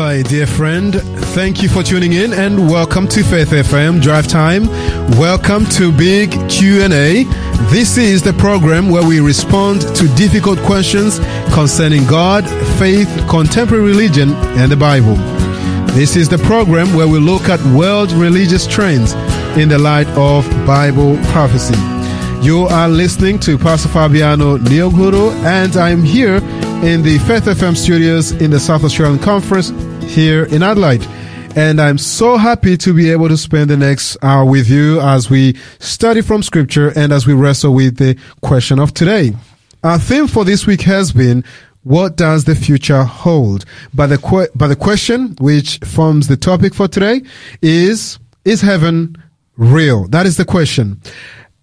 Hi, dear friend. Thank you for tuning in and welcome to Faith FM Drive Time. Welcome to Big Q&A. This is the program where we respond to difficult questions concerning God, faith, contemporary religion, and the Bible. This is the program where we look at world religious trends in the light of Bible prophecy. You are listening to Pastor Fabiano Neoguru, and I'm here in the Faith FM studios in the South Australian Conference here in Adelaide. And I'm so happy to be able to spend the next hour with you as we study from Scripture and as we wrestle with the question of today. Our theme for this week has been what does the future hold? But the, que- but the question, which forms the topic for today, is Is heaven real? That is the question.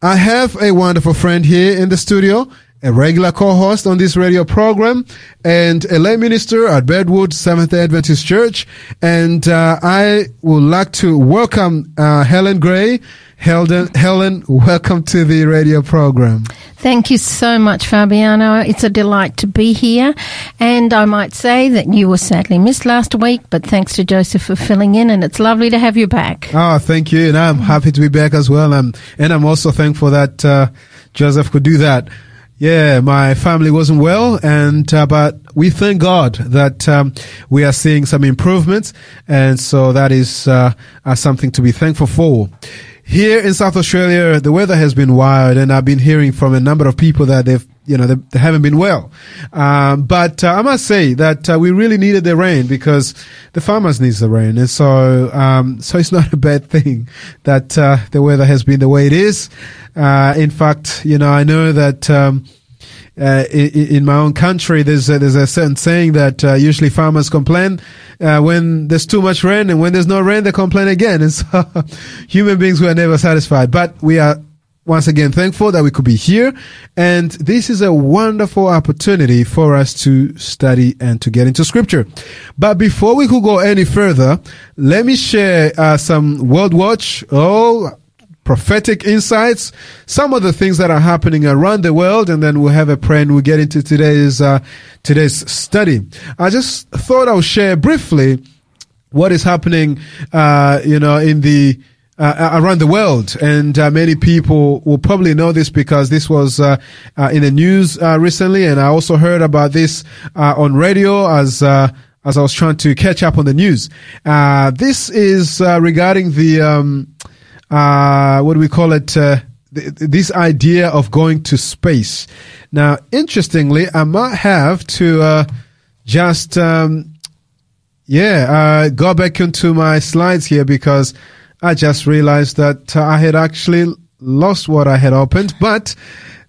I have a wonderful friend here in the studio, a regular co-host on this radio program, and a lay minister at Bedwood Seventh-day Adventist Church. And uh, I would like to welcome uh, Helen Gray. Helen, Helen, welcome to the radio program. Thank you so much, Fabiano. It's a delight to be here. And I might say that you were sadly missed last week, but thanks to Joseph for filling in, and it's lovely to have you back. Oh, thank you. And I'm happy to be back as well. and I'm also thankful that uh, Joseph could do that. Yeah, my family wasn't well, and uh, but we thank God that um, we are seeing some improvements, and so that is uh, uh, something to be thankful for. Here in South Australia, the weather has been wild, and I've been hearing from a number of people that they've, you know, they, they haven't been well. Um, but uh, I must say that uh, we really needed the rain because the farmers needs the rain, and so um, so it's not a bad thing that uh, the weather has been the way it is. Uh, in fact, you know, I know that. Um, uh, in, in, my own country, there's a, there's a certain saying that uh, usually farmers complain uh, when there's too much rain, and when there's no rain, they complain again. And so, human beings were never satisfied. But we are once again thankful that we could be here, and this is a wonderful opportunity for us to study and to get into Scripture. But before we could go any further, let me share uh, some World Watch. Oh prophetic insights, some of the things that are happening around the world, and then we'll have a prayer and we'll get into today's uh, today's study. I just thought I'll share briefly what is happening, uh, you know, in the uh, around the world, and uh, many people will probably know this because this was uh, uh in the news uh, recently, and I also heard about this uh, on radio as as I was trying to catch up on the news. this is regarding the um, uh, what do we call it? Uh, th- this idea of going to space. Now, interestingly, I might have to uh, just, um, yeah, uh, go back into my slides here because I just realized that I had actually lost what I had opened, but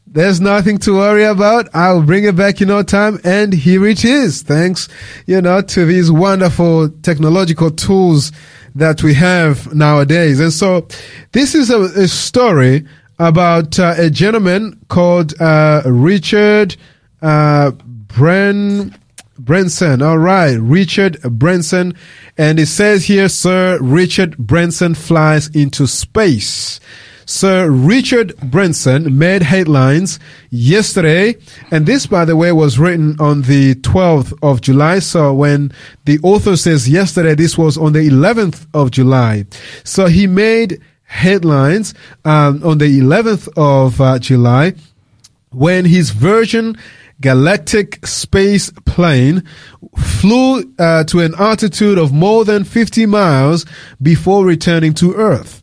there's nothing to worry about. I'll bring it back in no time. And here it is. Thanks, you know, to these wonderful technological tools that we have nowadays. And so this is a, a story about uh, a gentleman called uh, Richard uh, Bren. Branson. All right. Richard Branson. And it says here, Sir Richard Branson flies into space. Sir Richard Branson made headlines yesterday. And this, by the way, was written on the 12th of July. So when the author says yesterday, this was on the 11th of July. So he made headlines um, on the 11th of uh, July when his Virgin galactic space plane flew uh, to an altitude of more than 50 miles before returning to Earth.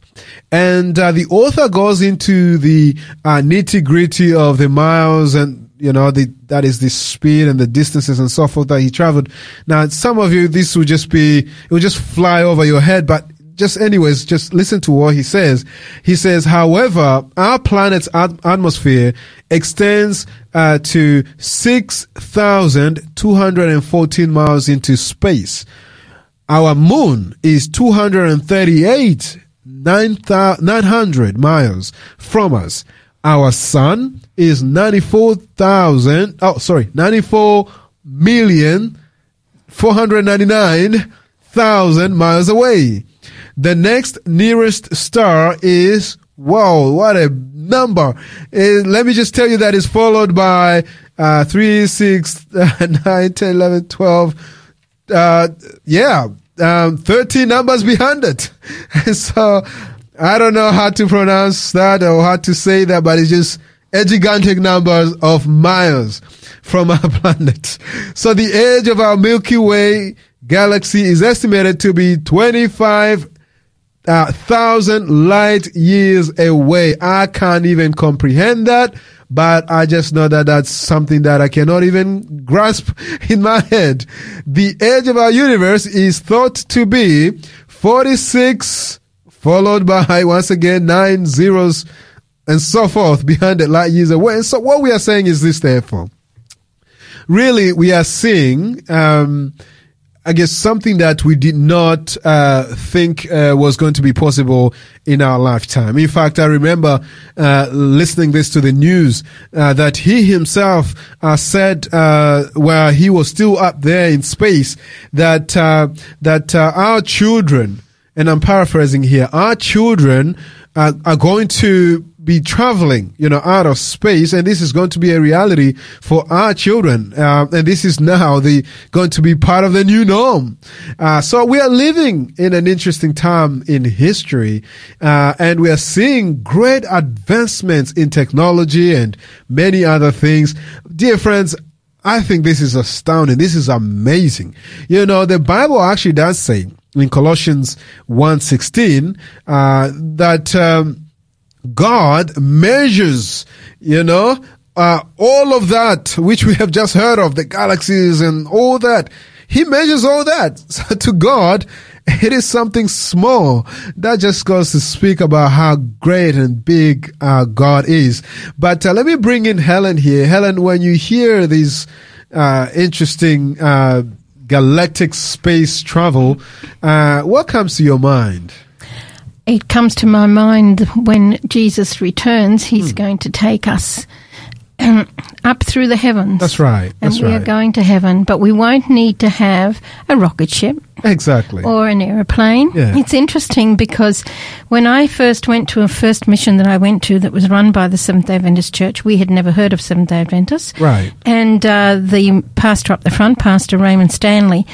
And uh, the author goes into the uh, nitty gritty of the miles and you know the that is the speed and the distances and so forth that he traveled. Now, some of you, this will just be it will just fly over your head, but just anyways, just listen to what he says. He says, however, our planet's atmosphere extends uh, to 6,214 miles into space. Our moon is 238 900 miles from us. Our sun is 94,000, oh, sorry, 94 million 499,000 miles away. The next nearest star is, wow, what a number. Uh, let me just tell you that is followed by uh, 3, 6, 9, 10, 11, 12, uh, yeah, um, 13 numbers behind it. so I don't know how to pronounce that or how to say that, but it's just a gigantic numbers of miles from our planet. So the age of our Milky Way galaxy is estimated to be 25 uh, thousand light years away. I can't even comprehend that, but I just know that that's something that I cannot even grasp in my head. The age of our universe is thought to be 46 followed by once again nine zeros and so forth behind the light years away. And so what we are saying is this therefore. Really, we are seeing, um, I guess something that we did not uh, think uh, was going to be possible in our lifetime. In fact, I remember uh, listening this to the news uh, that he himself uh, said, uh, where he was still up there in space, that that our children, and I'm paraphrasing here, our children are going to be traveling, you know, out of space, and this is going to be a reality for our children. Uh, and this is now the going to be part of the new norm. Uh, so we are living in an interesting time in history, uh, and we are seeing great advancements in technology and many other things. Dear friends, I think this is astounding. This is amazing. You know, the Bible actually does say in Colossians 1.16, uh, that, um, God measures, you know, uh, all of that which we have just heard of, the galaxies and all that. He measures all that. So to God, it is something small. That just goes to speak about how great and big uh, God is. But uh, let me bring in Helen here. Helen, when you hear these uh, interesting uh, galactic space travel, uh, what comes to your mind? It comes to my mind when Jesus returns, he's hmm. going to take us up through the heavens. That's right. That's and we right. are going to heaven, but we won't need to have a rocket ship. Exactly. Or an aeroplane. Yeah. It's interesting because when I first went to a first mission that I went to that was run by the Seventh day Adventist Church, we had never heard of Seventh day Adventists. Right. And uh, the pastor up the front, Pastor Raymond Stanley,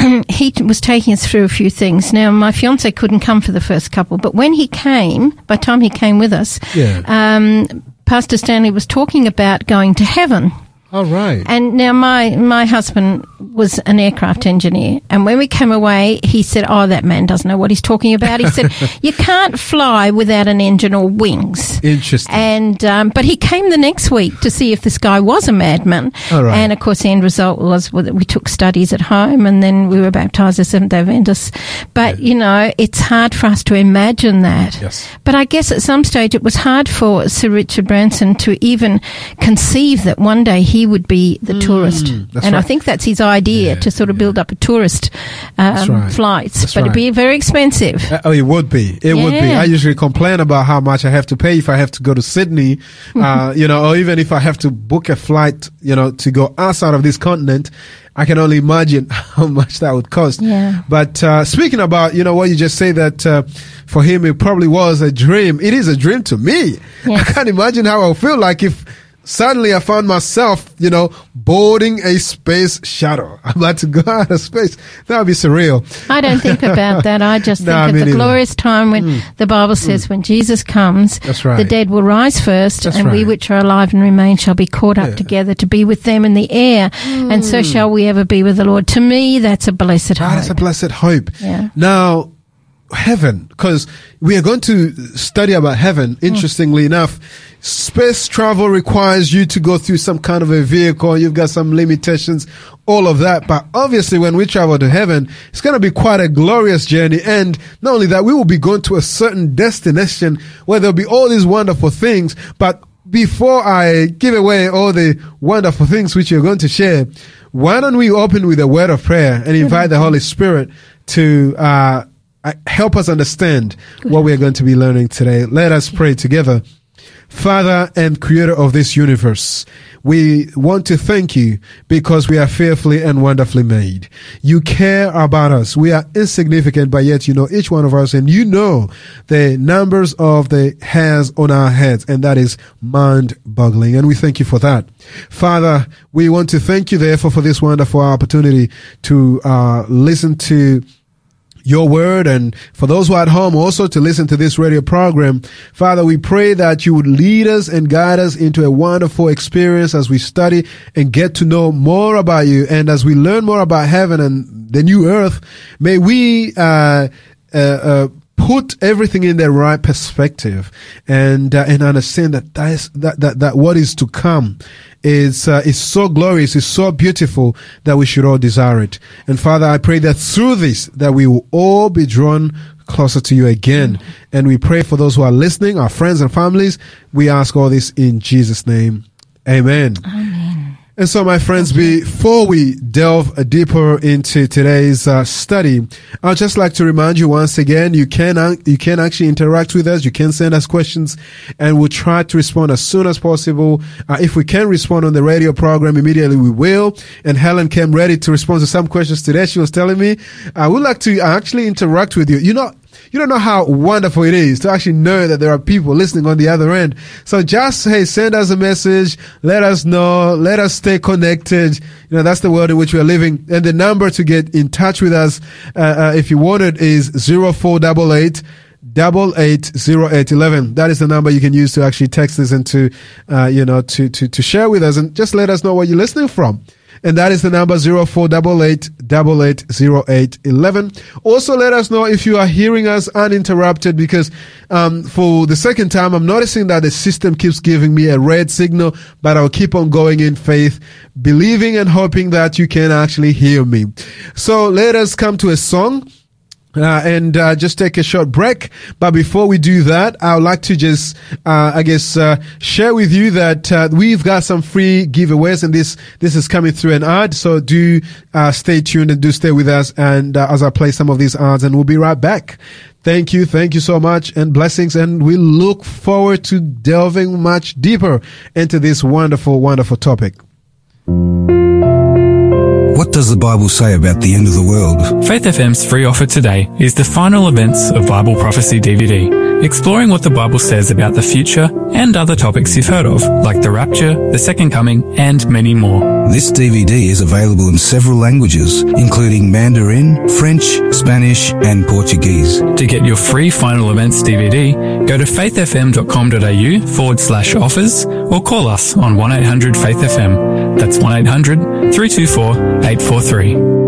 he was taking us through a few things. Now, my fiance couldn't come for the first couple, but when he came, by the time he came with us, yeah. um, Pastor Stanley was talking about going to heaven. All right. And now my my husband was an aircraft engineer, and when we came away, he said, "Oh, that man doesn't know what he's talking about." He said, "You can't fly without an engine or wings." Interesting. And um, but he came the next week to see if this guy was a madman. All right. And of course, the end result was that we took studies at home, and then we were baptized as Seventh Day Adventists. But Yeah. you know, it's hard for us to imagine that. Yes. But I guess at some stage it was hard for Sir Richard Branson to even conceive that one day he would be the tourist. Mm, that's and I think that's his idea Yeah, to sort of build up a tourist um, right. flights. That's but it'd be very expensive. Uh, Oh, it would be. It would be. I usually complain about how much I have to pay if I have to go to Sydney, uh, you know, or even if I have to book a flight, you know, to go outside of this continent. I can only imagine how much that would cost. Yeah. But uh, speaking about, you know, what you just say that uh, for him it probably was a dream. It is a dream to me. Yes. I can't imagine how I would feel like if suddenly I found myself, you know, boarding a space shuttle. I'm about to go out of space. That would be surreal. I don't think about that. I just think No, of the neither. glorious time when mm. the Bible mm. says, when Jesus comes, That's right. the dead will rise first, That's and we which are alive and remain shall be caught up Yeah. together to be with them in the air, and so mm. shall we ever be with the Lord. To me, that's a blessed hope. That is a blessed hope. Yeah. Now, heaven, because we are going to study about heaven. Interestingly enough, space travel requires you to go through some kind of a vehicle. You've got some limitations, all of that. But obviously, when we travel to heaven, it's going to be quite a glorious journey. And not only that, we will be going to a certain destination where there'll be all these wonderful things. But before I give away all the wonderful things which you're going to share, why don't we open with a word of prayer and invite the Holy Spirit to uh, help us understand what we are going to be learning today? Let us pray together. Father and creator of this universe, we want to thank you because we are fearfully and wonderfully made. You care about us. We are insignificant, but yet you know each one of us and you know the numbers of the hairs on our heads, and that is mind boggling. And we thank you for that. Father, we want to thank you therefore for this wonderful opportunity to uh, listen to your word and for those who are at home also to listen to this radio program. Father, we pray that you would lead us and guide us into a wonderful experience as we study and get to know more about you. And as we learn more about heaven and the new earth, may we, uh, uh, uh, put everything in the right perspective and uh, and understand that that, is, that that that what is to come is uh, is so glorious, is so beautiful that we should all desire it. And Father, I pray that through this that we will all be drawn closer to you again. Mm-hmm. And we pray for those who are listening, our friends and families. We ask all this in Jesus' name. Amen. Amen. And so, my friends, before we delve deeper into today's uh, study, I'd just like to remind you once again, you can, uh, you can actually interact with us. You can send us questions and we'll try to respond as soon as possible. Uh, if we can respond on the radio program immediately, we will. And Helen came ready to respond to some questions today. She was telling me, I would like to actually interact with you. You know, you don't know how wonderful it is to actually know that there are people listening on the other end. So just, hey, send us a message. Let us know. Let us stay connected. You know, that's the world in which we are living. And the number to get in touch with us, uh, uh, if you want it is 0488 double eight zero eight eleven. That is the number you can use to actually text us and to, uh, you know, to, to, to share with us and just let us know where you're listening from and that is the number 0488 Also, let us know if you are hearing us uninterrupted because um, for the second time, I'm noticing that the system keeps giving me a red signal, but I'll keep on going in faith, believing and hoping that you can actually hear me. So let us come to a song. Uh, and uh, just take a short break. But before we do that, I would like to just, uh, I guess, uh, share with you that uh, we've got some free giveaways, and this this is coming through an ad. So do uh, stay tuned and do stay with us. And as I play some of these ads, and we'll be right back. Thank you, thank you so much, and blessings. And we look forward to delving much deeper into this wonderful, wonderful topic. What does the Bible say about the end of the world? Faith FM's free offer today is the final events of Bible Prophecy DVD, exploring what the Bible says about the future and other topics you've heard of, like the rapture, the second coming, and many more. This DVD is available in several languages, including Mandarin, French, Spanish, and Portuguese. To get your free final events DVD, go to faithfm.com.au forward slash offers or call us on 1 800 Faith FM. That's 1 800 324 843.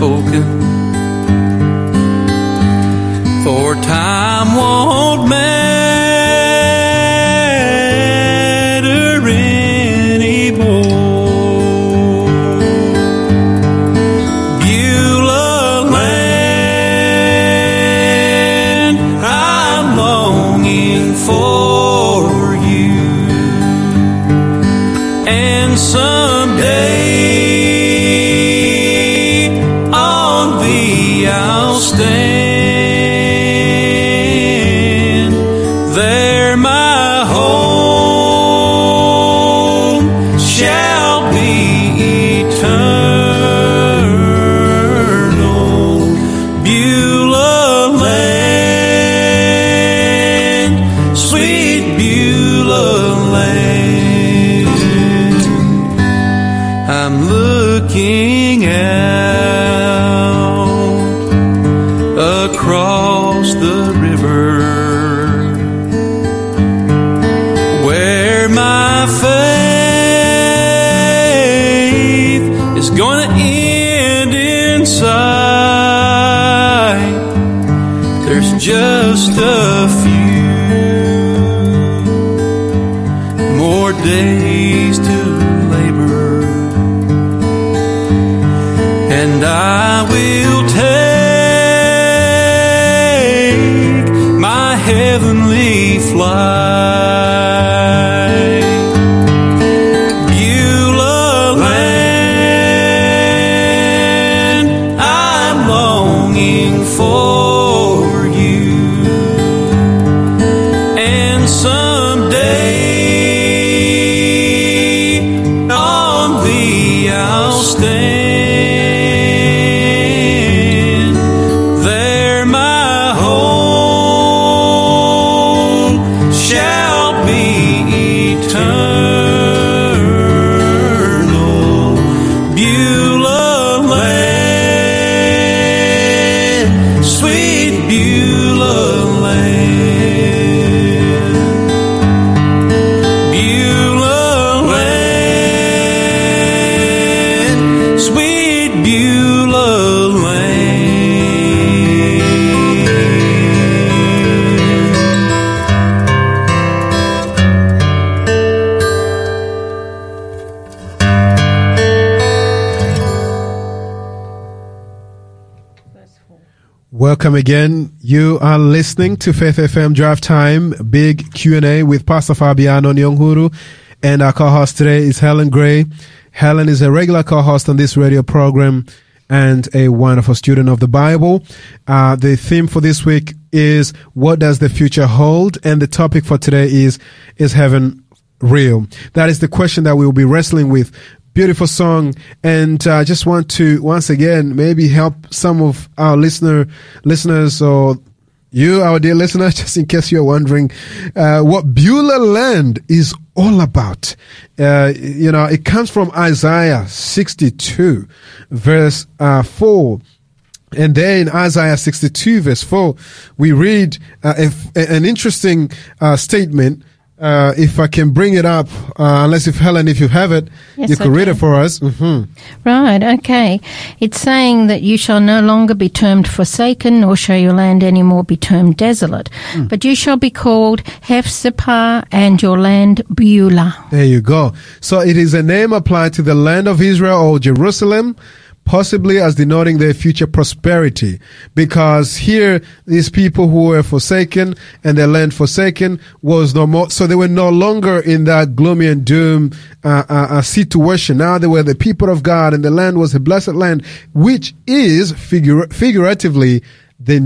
Sweet I'm looking and I will take my heavenly flight. Welcome again. You are listening to Faith FM Drive Time, big Q&A with Pastor Fabiano Nyonguru. And our co-host today is Helen Gray. Helen is a regular co-host on this radio program and a wonderful student of the Bible. Uh, the theme for this week is what does the future hold? And the topic for today is, is heaven real? That is the question that we will be wrestling with. Beautiful song. And I uh, just want to once again maybe help some of our listener, listeners or you, our dear listener, just in case you're wondering, uh, what Beulah land is all about. Uh, you know, it comes from Isaiah 62 verse, uh, 4. And there in Isaiah 62 verse 4, we read uh, an interesting uh, statement. Uh, if I can bring it up, uh, unless if Helen, if you have it, Yes, you could read it for us. hmm Right, okay. It's saying that you shall no longer be termed forsaken, nor shall your land any more be termed desolate. But you shall be called Hephzibah, and your land Beulah. There you go. So it is a name applied to the land of Israel or Jerusalem, possibly as denoting their future prosperity. Because here, these people who were forsaken and their land forsaken was no more, so they were no longer in that gloomy and doom uh, uh, uh, situation. Now they were the people of God and the land was a blessed land, which is figura- figuratively the